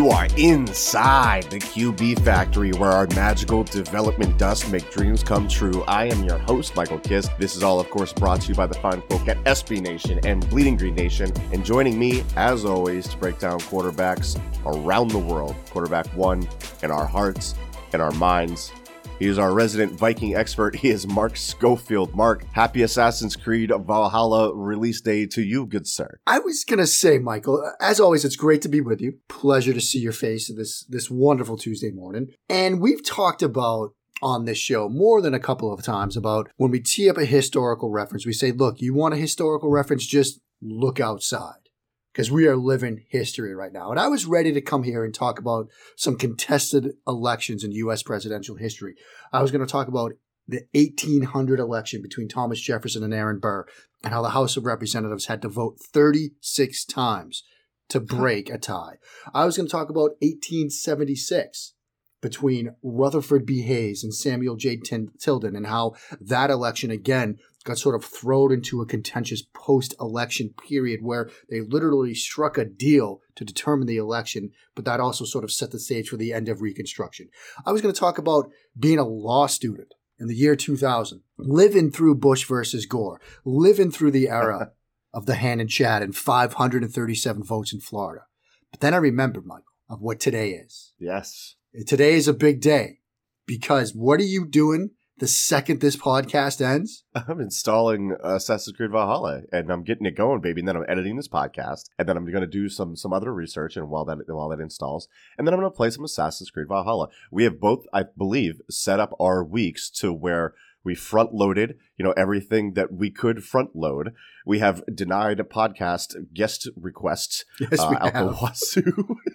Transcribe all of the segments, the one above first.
You are inside the QB factory where our magical development dust make dreams come true. I am your host, Michael Kist. This is all, of course, brought to you by the fine folk at SB Nation and Bleeding Green Nation. And joining me, as always, to break down quarterbacks around the world, quarterback one in our hearts and our minds. He is our resident Viking expert. He is Mark Schofield. Mark, happy Assassin's Creed Valhalla release day to you, good sir. I was gonna say, Michael, as always, it's great to be with you. Pleasure to see your face this this wonderful Tuesday morning. And we've talked about on this show more than a couple of times about when we tee up a historical reference, we say, look, you want a historical reference, just look outside. Because we are living history right now. And I was ready to come here and talk about some contested elections in U.S. presidential history. I was going to talk about the 1800 election between Thomas Jefferson and Aaron Burr and how the House of Representatives had to vote 36 times to uh-huh. break a tie. I was going to talk about 1876 between Rutherford B. Hayes and Samuel J. Tilden and how that election again got sort of thrown into a contentious post election period where they literally struck a deal to determine the election, but that also sort of set the stage for the end of Reconstruction. I was going to talk about being a law student in the year 2000, living through Bush versus Gore, living through the era of the hanging chad and 537 votes in Florida. But then I remembered, Michael, of what today is. Yes. Today is a big day because what are you doing the second this podcast ends? I'm installing Assassin's Creed Valhalla and I'm getting it going, baby. And then I'm editing this podcast, and then I'm going to do some some other research, and while that while that installs, and then I'm going to play some Assassin's Creed Valhalla. We have both, I believe, set up our weeks to where we front loaded, you know, everything that we could front load. We have denied a podcast guest requests Yes, uh, we out the have. wazoo.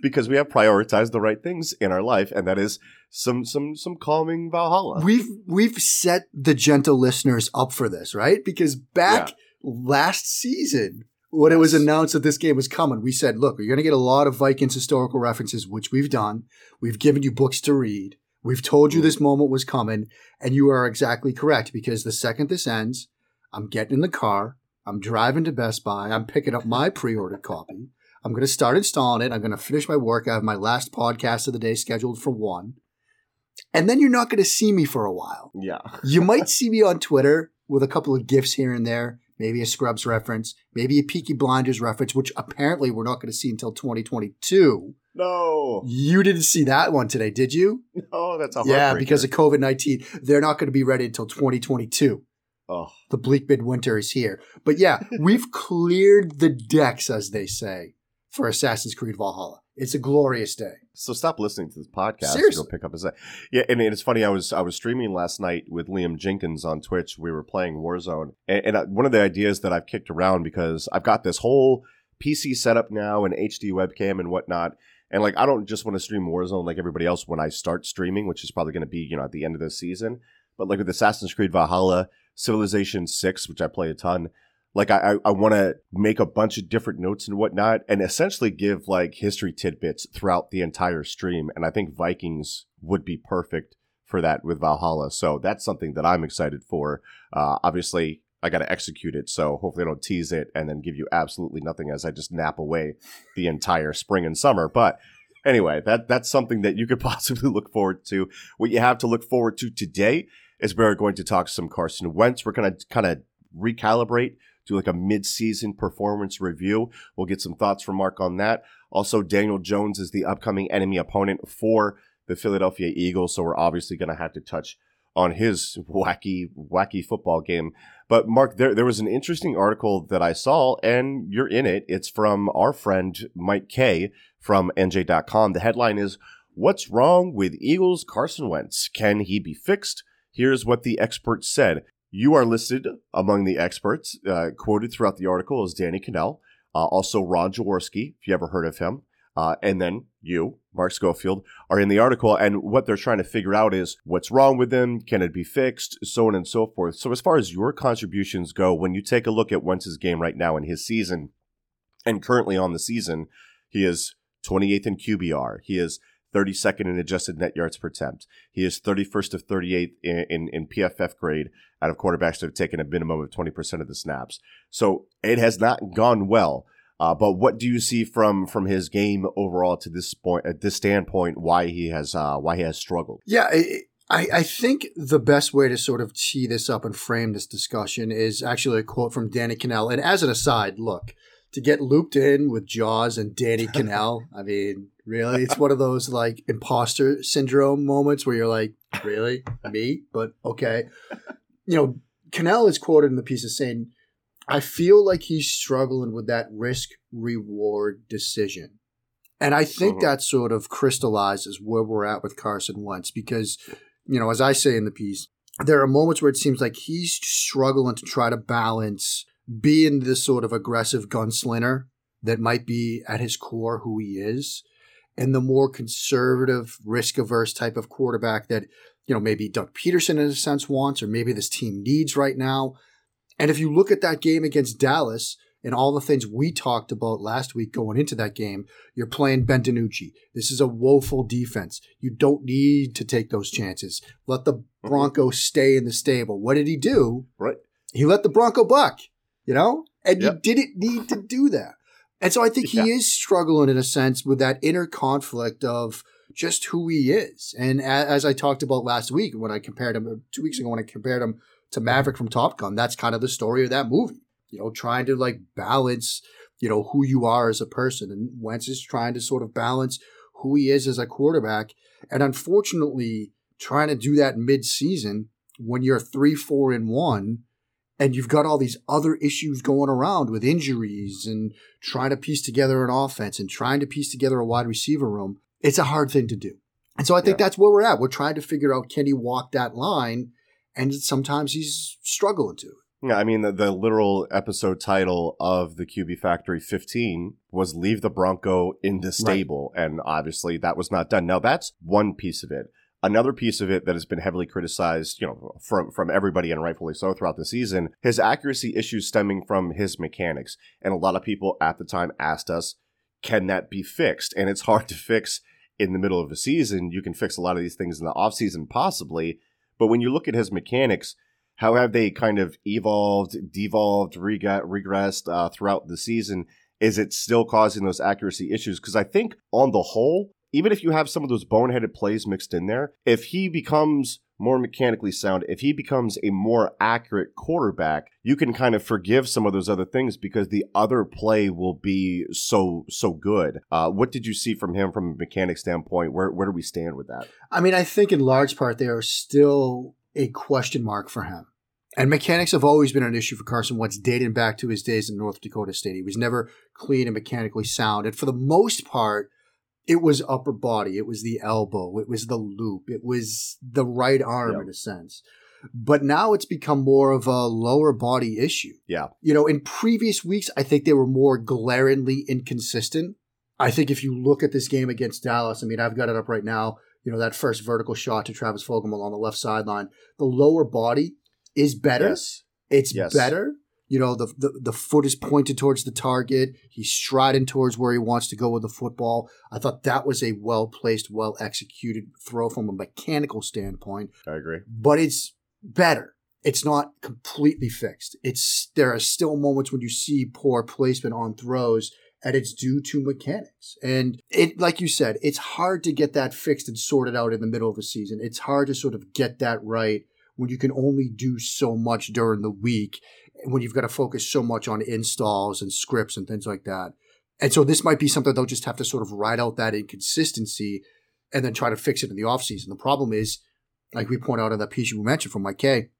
because we have prioritized the right things in our life, and that is some some some calming Valhalla. We've we've set the gentle listeners up for this, right? Because back last season, when it was announced that this game was coming, we said, "Look, you're going to get a lot of Vikings historical references, which we've done. We've given you books to read. We've told you mm-hmm. this moment was coming, and you are exactly correct. Because the second this ends, I'm getting in the car, I'm driving to Best Buy, I'm picking up my pre-ordered copy." I'm going to start installing it. I'm going to finish my work. I have my last podcast of the day scheduled for one. And then you're not going to see me for a while. yeah. You might see me on Twitter with a couple of gifs here and there, maybe a Scrubs reference, maybe a Peaky Blinders reference, which apparently we're not going to see until 2022. No. You didn't see that one today, did you? No, that's a Yeah, because of COVID 19. They're not going to be ready until 2022. oh, The bleak midwinter is here. But yeah, we've cleared the decks, as they say, for Assassin's Creed Valhalla. It's a glorious day. so stop listening to this podcast. Seriously. Go pick up a set. Yeah, and it's funny. I was I was streaming last night with Liam Jenkins on Twitch. We were playing Warzone, and, and uh, one of the ideas that I've kicked around because I've got this whole PC setup now and HD webcam and whatnot. And like, I don't just want to stream Warzone like everybody else when I start streaming, which is probably going to be you know at the end of this season. But like with Assassin's Creed Valhalla, Civilization Six, which I play a ton. Like I, I, want to make a bunch of different notes and whatnot, and essentially give like history tidbits throughout the entire stream. And I think Vikings would be perfect for that with Valhalla. So that's something that I'm excited for. Uh, obviously, I got to execute it. So hopefully I don't tease it and then give you absolutely nothing as I just nap away the entire spring and summer. But anyway, that that's something that you could possibly look forward to. What you have to look forward to today is we're going to talk some Carson Wentz. We're going to kind of recalibrate, do like a mid-season performance review. We'll get some thoughts from Mark on that. Also, Daniel Jones is the upcoming enemy opponent for the Philadelphia Eagles, so we're obviously going to have to touch on his wacky, wacky football game. But Mark, there there was an interesting article that I saw, and you're in it. It's from our friend Mike Kaye from NJ.com. The headline is What's wrong with Eagles Carson Wentz? Can he be fixed? Here's what the expert said. You are listed among the experts. Uh, quoted throughout the article as Danny Kanell, uh, also Ron Jaworski, if you ever heard of him. Uh, and then you, Mark Schofield, are in the article. And what they're trying to figure out is what's wrong with them, can it be fixed, so on and so forth. So, as far as your contributions go, when you take a look at Wentz's game right now in his season, and currently on the season, he is 28th in QBR. He is 32nd in adjusted net yards per attempt. He is 31st of 38 in, in, in, PFF grade out of quarterbacks that have taken a minimum of 20% of the snaps. So it has not gone well. Uh, but what do you see from from his game overall to this point at this standpoint? Why he has uh, why he has struggled? Yeah, I, I think the best way to sort of tee this up and frame this discussion is actually a quote from Danny Kanell. And as an aside, look, to get looped in with Jaws and Danny Kanell, I mean, really, it's one of those like imposter syndrome moments where you're like, really, me? But okay, you know, Kanell is quoted in the piece as saying, "I feel like he's struggling with that risk reward decision." And I think uh-huh. that sort of crystallizes where we're at with Carson Wentz because, you know, as I say in the piece, there are moments where it seems like he's struggling to try to balance being this sort of aggressive gunslinger that might be at his core who he is, and the more conservative, risk averse type of quarterback that, you know, maybe Doug Pederson in a sense wants, or maybe this team needs right now. And if you look at that game against Dallas and all the things we talked about last week going into that game, you're playing Ben DiNucci. This is a woeful defense. You don't need to take those chances. Let the mm-hmm. Stay in the stable. What did he do? Right. He let the Bronco buck you know? And yep. you didn't need to do that. And so I think he yeah. is struggling in a sense with that inner conflict of just who he is. And as I talked about last week when I compared him, two weeks ago when I compared him to Maverick from Top Gun, that's kind of the story of that movie. You know, trying to like balance, you know, who you are as a person. And Wentz is trying to sort of balance who he is as a quarterback. And unfortunately, trying to do that mid season when you're three, four, and one and you've got all these other issues going around with injuries and trying to piece together an offense and trying to piece together a wide receiver room, it's a hard thing to do. And so I think yeah. that's where we're at. We're trying to figure out can he walk that line, and sometimes he's struggling to. Yeah, I mean the, the literal episode title of the QB Factory 15 was "Leave the Bronco in the Stable," right. and obviously that was not done. Now that's one piece of it. Another piece of it that has been heavily criticized, you know, from from everybody and rightfully so throughout the season, his accuracy issues stemming from his mechanics. And a lot of people at the time asked us, can that be fixed? And it's hard to fix in the middle of a season. You can fix a lot of these things in the off season, possibly, but when you look at his mechanics, how have they kind of evolved, devolved, reg- regressed uh, throughout the season? Is it still causing those accuracy issues? Because I think on the whole, even if you have some of those boneheaded plays mixed in there, if he becomes more mechanically sound, if he becomes a more accurate quarterback, you can kind of forgive some of those other things because the other play will be so so good. Uh, what did you see from him from a mechanic standpoint? Where where do we stand with that? I mean, I think in large part they are still a question mark for him. And mechanics have always been an issue for Carson Wentz, dating back to his days in North Dakota State. He was never clean and mechanically sound. And for the most part, it was upper body, it was the elbow, it was the loop, it was the right arm yep. in a sense. But now it's become more of a lower body issue. Yeah. You know, in previous weeks, I think they were more glaringly inconsistent. I think if you look at this game against Dallas, I mean, I've got it up right now. You know, that first vertical shot to Travis Fulgham along the left sideline, the lower body is better. Yes. It's yes. better, you know, the, the, the foot is pointed towards the target. He's striding towards where he wants to go with the football. I thought that was a well placed, well executed throw from a mechanical standpoint. I agree. But it's better. it's not completely fixed. It's there are still moments when you see poor placement on throws and it's due to mechanics. And it like you said, it's hard to get that fixed and sorted out in the middle of a season. It's hard to sort of get that right when you can only do so much during the week when you've got to focus so much on installs and scripts and things like that. And so this might be something they'll just have to sort of ride out that inconsistency and then try to fix it in the offseason. The problem is, like we point out in that piece you mentioned from Mike Kaye,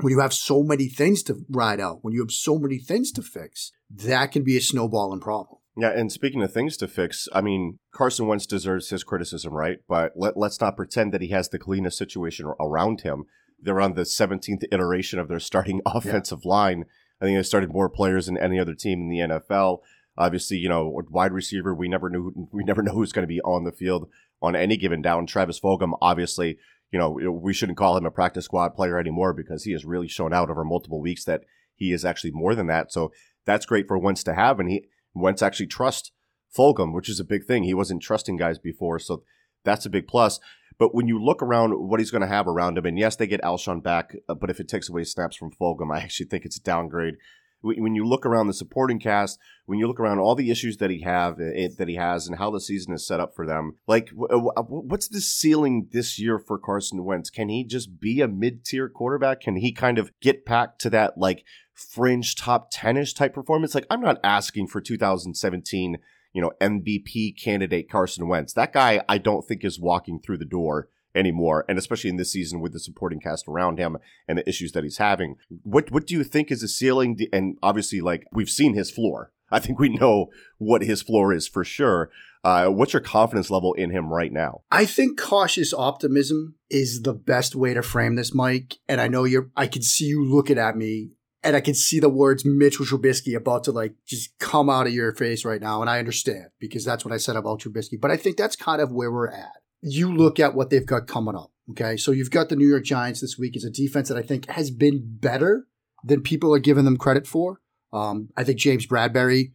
when you have so many things to ride out, when you have so many things to fix, that can be a snowballing problem. Yeah, and speaking of things to fix, I mean, Carson Wentz deserves his criticism, right? But let, let's not pretend that he has the cleanest situation around him. They're on the 17th iteration of their starting offensive yeah. line. I think they started more players than any other team in the NFL. Obviously, you know, wide receiver, we never knew we never know who's going to be on the field on any given down. Travis Fulgham, obviously, you know, we shouldn't call him a practice squad player anymore because he has really shown out over multiple weeks that he is actually more than that. So that's great for Wentz to have, and he Wentz actually trust Fulgham, which is a big thing. He wasn't trusting guys before, so that's a big plus. But when you look around what he's going to have around him, and yes, they get Alshon back, uh, but if it takes away snaps from Fulgham, I actually think it's a downgrade when you look around the supporting cast, when you look around all the issues that he have that he has and how the season is set up for them, like uh, what's the ceiling this year for Carson Wentz? Can he just be a mid-tier quarterback? Can he kind of get back to that like fringe top 10ish type performance? Like I'm not asking for 2017, you know, MVP candidate Carson Wentz. That guy I don't think is walking through the door anymore, and especially in this season with the supporting cast around him and the issues that he's having. What what do you think is the ceiling? And obviously, like we've seen his floor. I think we know what his floor is for sure. Uh, what's your confidence level in him right now? I think cautious optimism is the best way to frame this, Mike. And I know you're. I can see you looking at me and I can see the words Mitchell Trubisky about to like just come out of your face right now. And I understand because that's what I said about Trubisky. But I think that's kind of where we're at you look at what they've got coming up. Okay. So you've got the New York Giants this week. It's a defense that I think has been better than people are giving them credit for. Um, I think James Bradberry,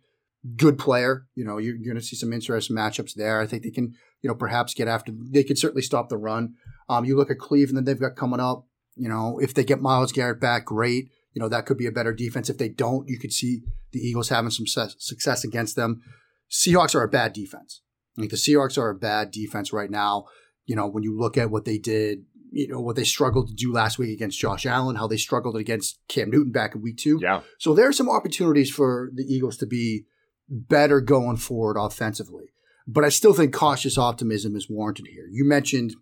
good player. You know, you're, going to see some interesting matchups there. I think they can, you know, perhaps get after, they could certainly stop the run. Um, you look at Cleveland they've got coming up. You know, if they get Myles Garrett back, great. You know, that could be a better defense. If they don't, you could see the Eagles having some success against them. Seahawks are a bad defense. Like the Seahawks are a bad defense right now. You know, when you look at what they did, you know, what they struggled to do last week against Josh Allen, how they struggled against Cam Newton back in week two. Yeah. So there are some opportunities for the Eagles to be better going forward offensively. But I still think cautious optimism is warranted here. You mentioned,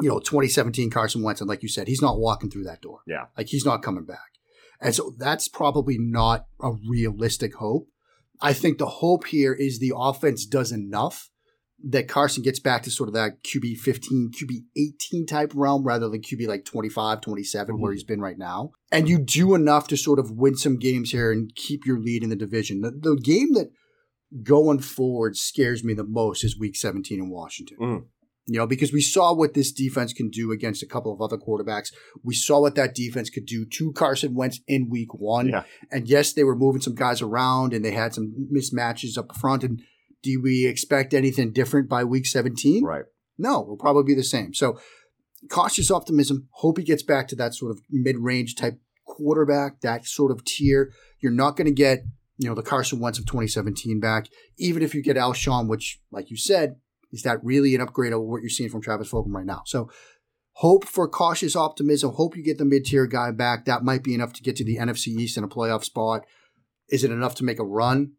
you know, 2017 Carson Wentz, and like you said, he's not walking through that door. Yeah. Like he's not coming back. And so that's probably not a realistic hope. I think the hope here is the offense does enough that Carson gets back to sort of that QB 15, QB 18 type realm rather than QB like 25, 27, mm-hmm. where he's been right now. And you do enough to sort of win some games here and keep your lead in the division. The, the game that going forward scares me the most is week 17 in Washington. Mm. You know, because we saw what this defense can do against a couple of other quarterbacks. We saw what that defense could do to Carson Wentz in week one. Yeah. And yes, they were moving some guys around and they had some mismatches up front. And do we expect anything different by week 17? Right. No, we'll probably be the same. So cautious optimism. Hope he gets back to that sort of mid range type quarterback, that sort of tier. You're not going to get, you know, the Carson Wentz of 2017 back, even if you get Alshon, which, like you said, is that really an upgrade over what you're seeing from Travis Fulgham right now. So hope for cautious optimism. Hope you get the mid tier guy back. That might be enough to get to the NFC East in a playoff spot. Is it enough to make a run?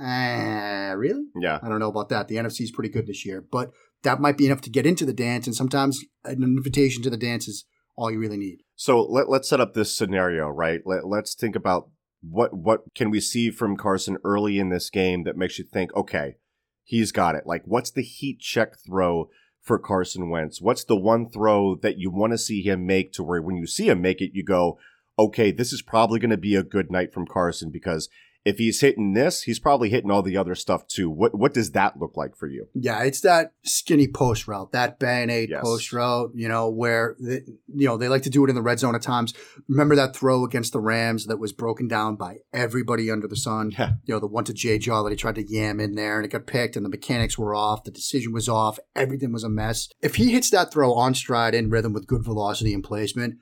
Uh, really? Yeah. I don't know about that. The NFC is pretty good this year, but that might be enough to get into the dance. And sometimes an invitation to the dance is all you really need. So let, let's set up this scenario, right? Let, let's think about what what can we see from Carson early in this game that makes you think, okay, he's got it. Like, what's the heat check throw for Carson Wentz? What's the one throw that you want to see him make to where when you see him make it, you go, okay, this is probably going to be a good night from Carson because if he's hitting this, he's probably hitting all the other stuff too. What what does that look like for you? Yeah, it's that skinny post route, that band aid yes. post route, you know, where the, you know they like to do it in the red zone at times. Remember that throw against the Rams that was broken down by everybody under the sun? Yeah. You know, the one to Jay Jaw that he tried to yam in there and it got picked and the mechanics were off, the decision was off, everything was a mess. If he hits that throw on stride in rhythm with good velocity and placement,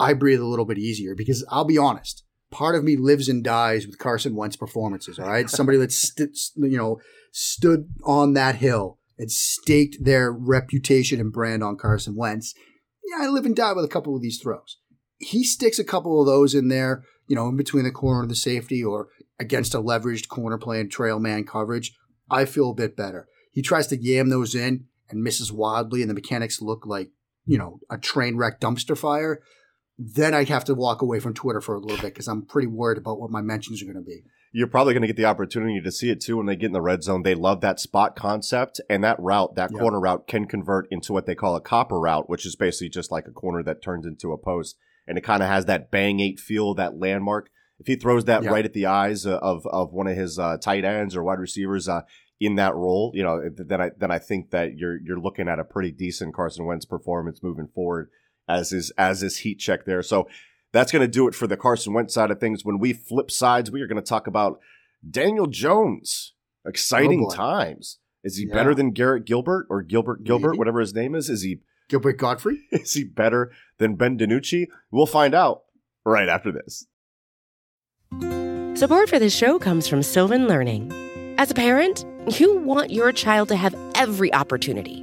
I breathe a little bit easier because I'll be honest, part of me lives and dies with Carson Wentz performances. All right, somebody that's st- you know stood on that hill and staked their reputation and brand on Carson Wentz. Yeah, I live and die with a couple of these throws. He sticks a couple of those in there, you know, in between the corner of the safety or against a leveraged corner playing trail man coverage. I feel a bit better. He tries to yam those in and misses wildly, and the mechanics look like you know a train wreck dumpster fire then I'd have to walk away from Twitter for a little bit because I'm pretty worried about what my mentions are going to be. You're probably going to get the opportunity to see it too when they get in the red zone. They love that spot concept, and that route, that yep. corner route, can convert into what they call a copper route, which is basically just like a corner that turns into a post, and it kind of has that bang eight feel, that landmark. If he throws that yep. right at the eyes of of one of his uh, tight ends or wide receivers uh, in that role, you know, then I then I think that you're you're looking at a pretty decent Carson Wentz performance moving forward as is as his heat check there. So that's going to do it for the Carson Wentz side of things. When we flip sides, we are going to talk about Daniel Jones. Exciting oh times. Is he yeah. better than Garrett Gilbert or Gilbert Gilbert, Maybe. whatever his name is? Is he Gilbert Godfrey? Is he better than Ben DiNucci? We'll find out right after this. Support for this show comes from Sylvan Learning. As a parent, you want your child to have every opportunity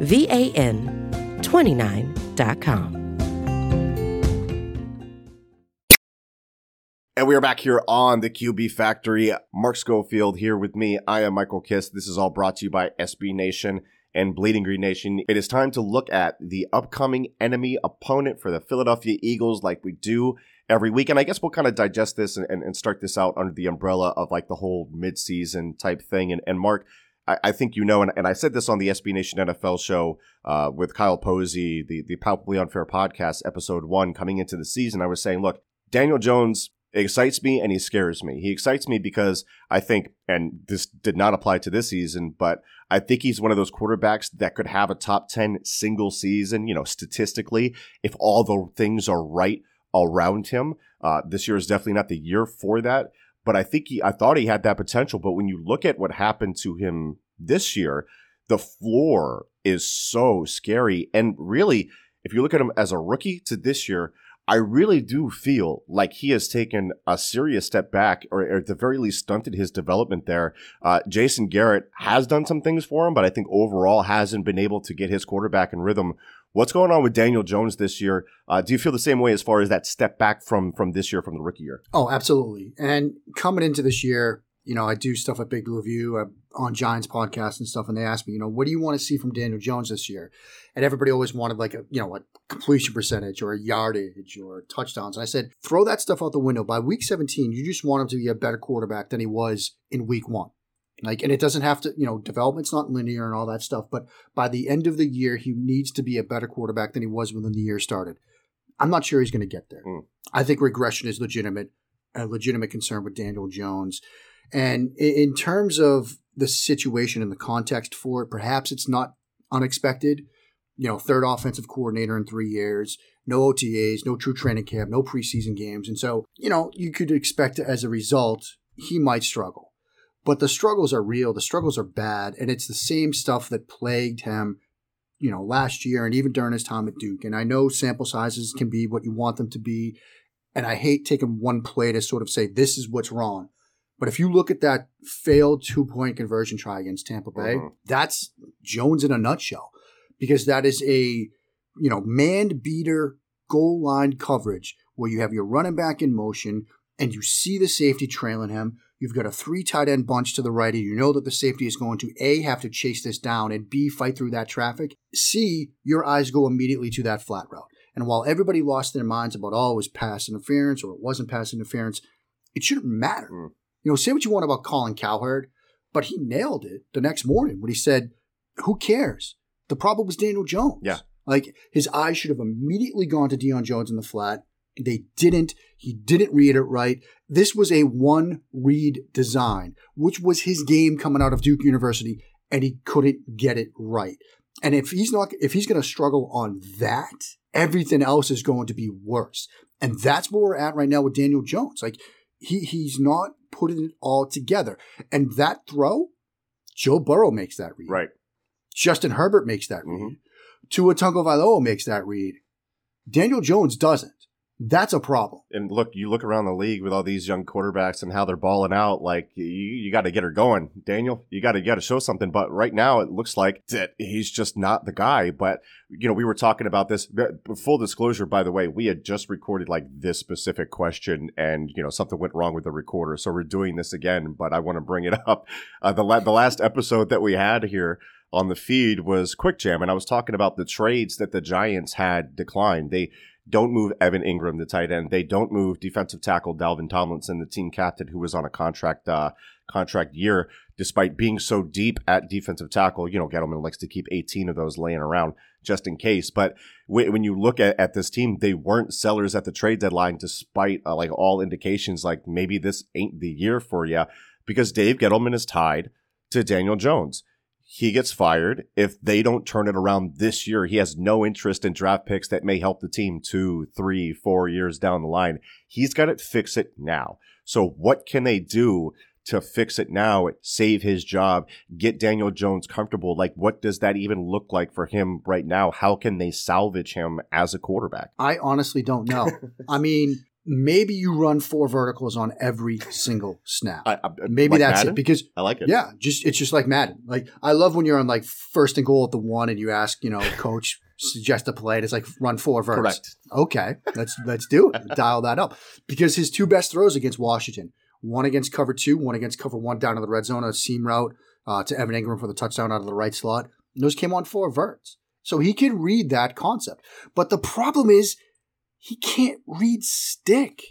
VAN29.com. And we are back here on the QB Factory. Mark Schofield here with me. I am Michael Kist. This is all brought to you by SB Nation and Bleeding Green Nation. It is time to look at the upcoming enemy opponent for the Philadelphia Eagles, like we do every week. And I guess we'll kind of digest this and, and, and start this out under the umbrella of like the whole midseason type thing. And, and Mark, I, I think you know, and, and, I said this on the SB Nation NFL show uh, with Kyle Posey, the the Palpably Unfair podcast, episode one, coming into the season. I was saying, look, Daniel Jones excites me and he scares me. He excites me because I think, and this did not apply to this season, but I think he's one of those quarterbacks that could have a top 10 single season, you know, statistically, if all the things are right around him. Uh, this year is definitely not the year for that. But I think he, I thought he had that potential. But when you look at what happened to him this year, the floor is so scary. And really, if you look at him as a rookie to this year, I really do feel like he has taken a serious step back, or, or at the very least stunted his development there. Uh, Jason Garrett has done some things for him, but I think overall hasn't been able to get his quarterback in rhythm What's going on with Daniel Jones this year? Uh, do you feel the same way as far as that step back from from this year, from the rookie year? Oh, absolutely. And coming into this year, you know, I do stuff at Big Blue View uh, on Giants podcast and stuff, and they ask me, you know, what do you want to see from Daniel Jones this year? And everybody always wanted like a, you know, a completion percentage or a yardage or touchdowns. And I said, throw that stuff out the window. By week 17, you just want him to be a better quarterback than he was in week one. Like, and it doesn't have to, you know, development's not linear and all that stuff. But by the end of the year, he needs to be a better quarterback than he was when the year started. I'm not sure he's going to get there. Mm. I think regression is legitimate, a legitimate concern with Daniel Jones. And in terms of the situation and the context for it, perhaps it's not unexpected. You know, third offensive coordinator in three years, no OTAs, no true training camp, no preseason games. And so, you know, you could expect as a result, he might struggle. But the struggles are real. The struggles are bad. And it's the same stuff that plagued him, you know, last year and even during his time at Duke. And I know sample sizes can be what you want them to be. And I hate taking one play to sort of say, this is what's wrong. But if you look at that failed two point conversion try against Tampa Bay, mm-hmm. that's Jones in a nutshell because that is a, you know, man beater goal line coverage where you have your running back in motion and you see the safety trailing him. You've got a three tight end bunch to the right, and you know that the safety is going to A, have to chase this down, and B, fight through that traffic. C, your eyes go immediately to that flat route. And while everybody lost their minds about, oh, it was pass interference or it wasn't pass interference, it shouldn't matter. Mm. You know, say what you want about Colin Cowherd, but he nailed it the next morning when he said, who cares? The problem was Daniel Jones. Yeah. Like his eyes should have immediately gone to Deion Jones in the flat. They didn't. He didn't read it right. This was a one read design, which was his game coming out of Duke University, and he couldn't get it right. And if he's not, if he's going to struggle on that, everything else is going to be worse. And that's where we're at right now with Daniel Jones. Like he he's not putting it all together. And that throw, Joe Burrow makes that read. Right. Justin Herbert makes that read. Mhm. Tua Tagovailoa makes that read. Daniel Jones doesn't. That's a problem. And look, you look around the league with all these young quarterbacks and how they're balling out. Like you, you got to get her going, Daniel. You got to you got to show something. But right now, it looks like that he's just not the guy. But you know, we were talking about this. Full disclosure, by the way, we had just recorded like this specific question, and you know, something went wrong with the recorder, so we're doing this again. But I want to bring it up. Uh, the la- the last episode that we had here on the feed was Quick Jam, and I was talking about the trades that the Giants had declined. They don't move Evan Engram, the tight end. They don't move defensive tackle Dalvin Tomlinson, the team captain, who was on a contract uh, contract year, despite being so deep at defensive tackle. You know, Gettleman likes to keep 18 of those laying around just in case. But when you look at, at this team, they weren't sellers at the trade deadline, despite uh, like all indications, like maybe this ain't the year for you, because Dave Gettleman is tied to Daniel Jones he gets fired. If they don't turn it around this year, he has no interest in draft picks that may help the team two, three, four years down the line. He's got to fix it now. So what can they do to fix it now, save his job, get Daniel Jones comfortable? Like, what does that even look like for him right now? How can they salvage him as a quarterback? I honestly don't know. I mean, maybe you run four verticals on every single snap. I, I, maybe like that's Madden? it because I like it. yeah, just it's just like Madden. Like I love when you're on like first and goal at the one and you ask, you know, coach suggest a play and it's like run four verticals. Correct. Okay, let's let's do it. Dial that up because his two best throws against Washington, one against cover two, one against cover one down to the red zone, a seam route uh, to Evan Engram for the touchdown out of the right slot. And those came on four verts, so he can read that concept. But the problem is he can't read stick.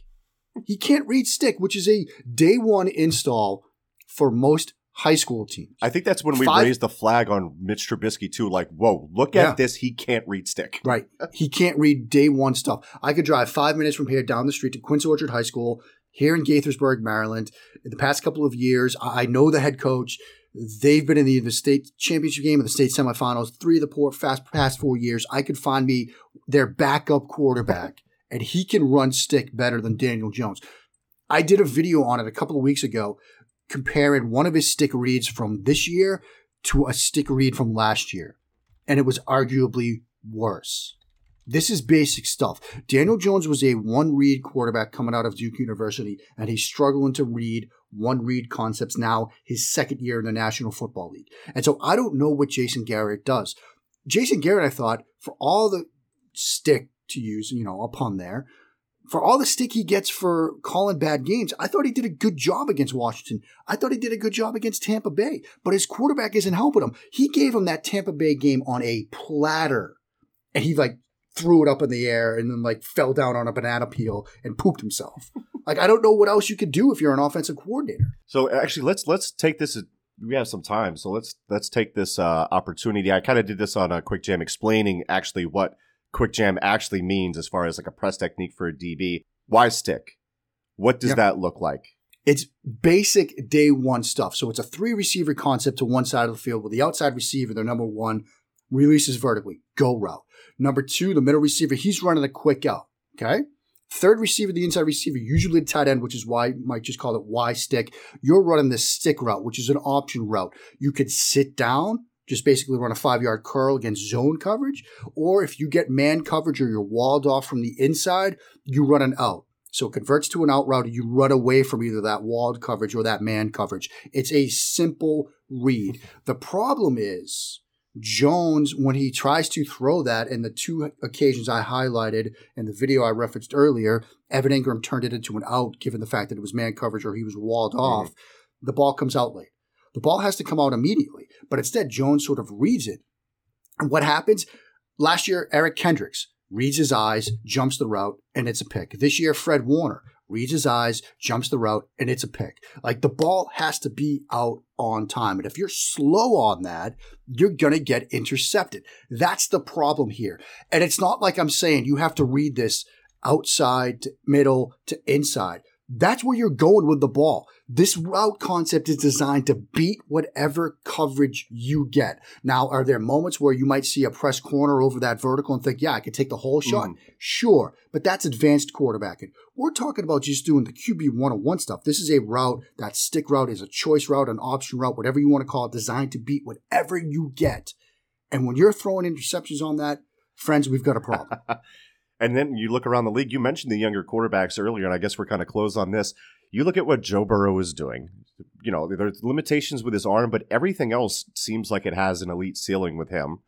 He can't read stick, which is a day one install for most high school teams. I think that's when we Five- raised the flag on Mitch Trubisky too. Like, whoa, look Yeah. at this. He can't read stick. Right. He can't read day one stuff. I could drive five minutes from here down the street to Quince Orchard High School here in Gaithersburg, Maryland. In the past couple of years, I I know the head coach. They've been in the, the state championship game and the state semifinals three of the poor, fast past four years. I could find me their backup quarterback, and he can run stick better than Daniel Jones. I did a video on it a couple of weeks ago comparing one of his stick reads from this year to a stick read from last year, and it was arguably worse. This is basic stuff. Daniel Jones was a one read quarterback coming out of Duke University, and he's struggling to read one read concepts now, his second year in the National Football League. And so I don't know what Jason Garrett does. Jason Garrett, I thought, for all the stick to use, you know, a pun there, for all the stick he gets for calling bad games, I thought he did a good job against Washington. I thought he did a good job against Tampa Bay, but his quarterback isn't helping him. He gave him that Tampa Bay game on a platter, and he like threw it up in the air and then like fell down on a banana peel and pooped himself. like I don't know what else you could do if you're an offensive coordinator. So actually, let's let's take this. We have some time, so let's let's take this uh, opportunity. I kind of did this on a quick jam, explaining actually what quick jam actually means as far as like a press technique for a DB. Why stick? What does Yeah. that look like? It's basic day one stuff. So it's a three receiver concept to one side of the field with the outside receiver, their number one, releases vertically, go route. Number two, the middle receiver, he's running a quick out. Okay. Third receiver, the inside receiver, usually the tight end, which is why Mike just called it Y stick. You're running the stick route, which is an option route. You could sit down, just basically run a five yard curl against zone coverage. Or if you get man coverage or you're walled off from the inside, you run an out. So it converts to an out route. You run away from either that walled coverage or that man coverage. It's a simple read. The problem is Jones, when he tries to throw that, in the two occasions I highlighted in the video I referenced earlier, Evan Engram turned it into an out given the fact that it was man coverage or he was walled off. The ball comes out late. The ball has to come out immediately, but instead Jones sort of reads it. And what happens? Last year, Eric Kendricks reads his eyes, jumps the route, and it's a pick. This year, Fred Warner reads his eyes, jumps the route, and it's a pick. Like the ball has to be out on time. And if you're slow on that, you're going to get intercepted. That's the problem here. And it's not like I'm saying you have to read this outside to middle to inside. That's where you're going with the ball. This route concept is designed to beat whatever coverage you get. Now, are there moments where you might see a press corner over that vertical and think, yeah, I could take the whole shot? Mm. Sure, but that's advanced quarterbacking. We're talking about just doing the QB 101 stuff. This is a route, that stick route is a choice route, an option route, whatever you want to call it, designed to beat whatever you get. And when you're throwing interceptions on that, friends, we've got a problem. And then you look around the league. You mentioned the younger quarterbacks earlier, and I guess we're kind of close on this. You look at what Joe Burrow is doing. You know, there's limitations with his arm, but everything else seems like it has an elite ceiling with him.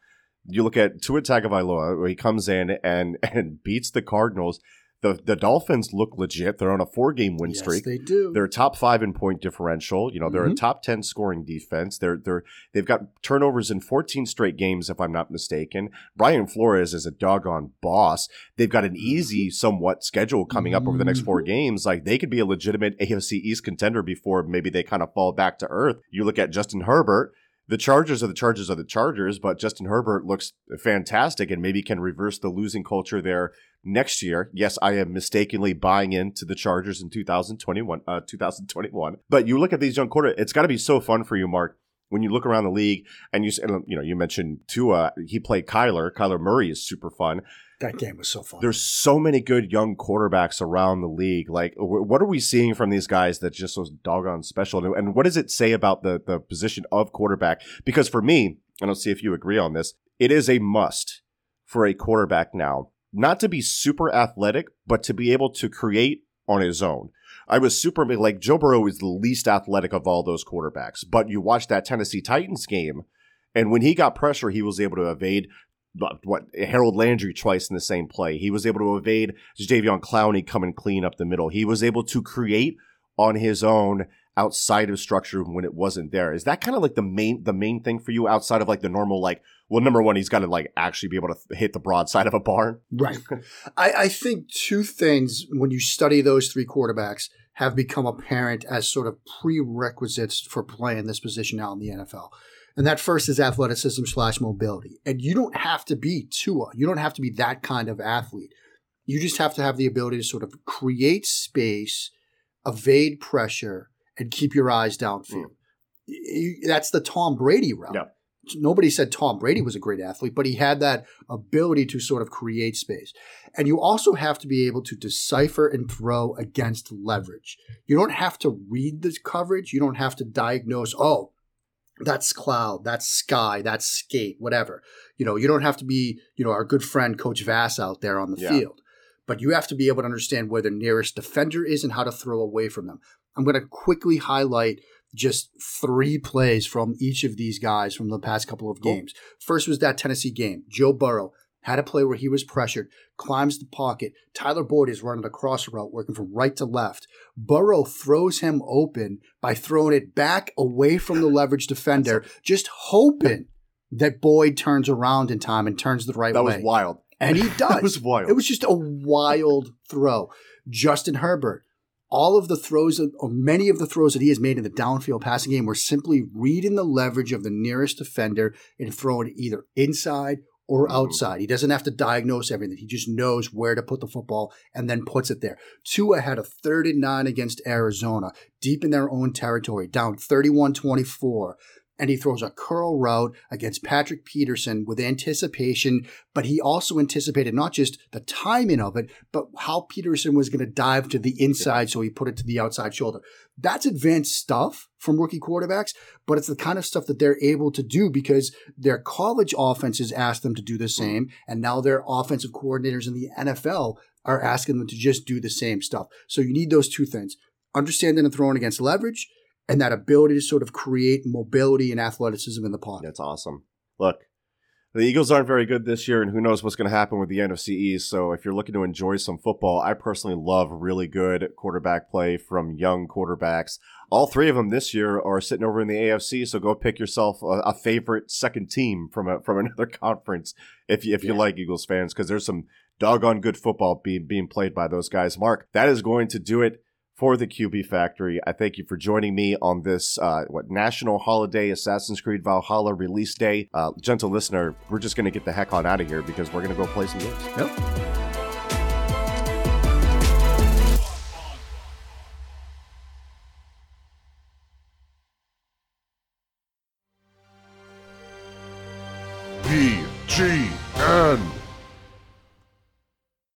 You look at Tua Tagovailoa, where he comes in and and beats the Cardinals. The the Dolphins look legit. They're on a four game win yes, streak. they do. They're top five in point differential. You know, they're a Mhm. top ten scoring defense. They're they're they've got turnovers in 14 straight games, if I'm not mistaken. Brian Flores is a doggone boss. They've got an easy, somewhat schedule coming up over the next four games. Like they could be a legitimate AFC East contender before maybe they kind of fall back to earth. You look at Justin Herbert. The Chargers are the Chargers are the Chargers, but Justin Herbert looks fantastic and maybe can reverse the losing culture there next year. Yes, I am mistakenly buying into the Chargers in 2021. Uh, 2021. But you look at these young quarter, it's got to be so fun for you, Mark. When you look around the league and you, and, you know, you mentioned Tua, he played Kyler. Kyler Murray is super fun. that game was so fun. There's so many good young quarterbacks around the league. Like, what are we seeing from these guys that just was doggone special? And- And what does it say about the the position of quarterback? Because for me, and I'll see if you agree on this, it is a must for a quarterback now, not to be super athletic, but to be able to create on his own. I was super like Joe Burrow is the least athletic of all those quarterbacks, but you watch that Tennessee Titans game, and when he got pressure, he was able to evade what Harold Landry twice in the same play. He was able to evade Jadeveon Clowney coming clean up the middle. He was able to create on his own outside of structure when it wasn't there. Is that kind of like the main the main thing for you outside of like the normal like well number one he's got to like actually be able to hit the broadside of a barn. Right. I, I think two things when you study those three quarterbacks have become apparent as sort of prerequisites for playing this position now in the NFL. And that first is athleticism slash mobility. And you don't have to be Tua. You don't have to be that kind of athlete. You just have to have the ability to sort of create space, evade pressure, and keep your eyes downfield. Hmm. You- That's the Tom Brady route. Yeah. Nobody said Tom Brady was a great athlete, but he had that ability to sort of create space. And you also have to be able to decipher and throw against leverage. You don't have to read the coverage. You don't have to diagnose, oh, that's cloud, that's sky, that's skate, whatever. You know, you don't have to be, you know, our good friend Coach Vass out there on the Yeah. field. But you have to be able to understand where the nearest defender is and how to throw away from them. I'm going to quickly highlight just three plays from each of these guys from the past couple of Cool. games. First was that Tennessee game. Joe Burrow had a play where he was pressured, climbs the pocket. Tyler Boyd is running a cross route, working from right to left. Burrow throws him open by throwing it back away from the leverage defender, just hoping that Boyd turns around in time and turns the right That way. That was wild. And he does. it was wild. It was just a wild throw. Justin Herbert, all of the throws, or many of the throws that he has made in the downfield passing game were simply reading the leverage of the nearest defender and throwing either inside or Mhm. outside. He doesn't have to diagnose everything. He just knows where to put the football and then puts it there. Tua had a third and nine against Arizona, deep in their own territory, down 31 24 and he throws a curl route against Patrick Peterson with anticipation, but he also anticipated not just the timing of it, but how Peterson was going to dive to the inside, so he put it to the outside shoulder. That's advanced stuff from rookie quarterbacks, but it's the kind of stuff that they're able to do because their college offenses asked them to do the same, and now their offensive coordinators in the NFL are asking them to just do the same stuff. So you need those two things understanding and throwing against leverage and that ability to sort of create mobility and athleticism in the pocket. That's awesome. look, the Eagles aren't very good this year, and who knows what's going to happen with the NFC East. So, if you're looking to enjoy some football, I personally love really good quarterback play from young quarterbacks. All three of them this year are sitting over in the AFC. So, go pick yourself a, a favorite second team from a, from another conference if you, if you Yeah. like Eagles fans, because there's some doggone good football being being played by those guys. Mark, that is going to do it for the QB Factory. I thank you for joining me on this uh, what national holiday Assassin's Creed Valhalla release day. Uh, gentle listener, we're just going to get the heck on out of here because we're going to go play some games. Yep.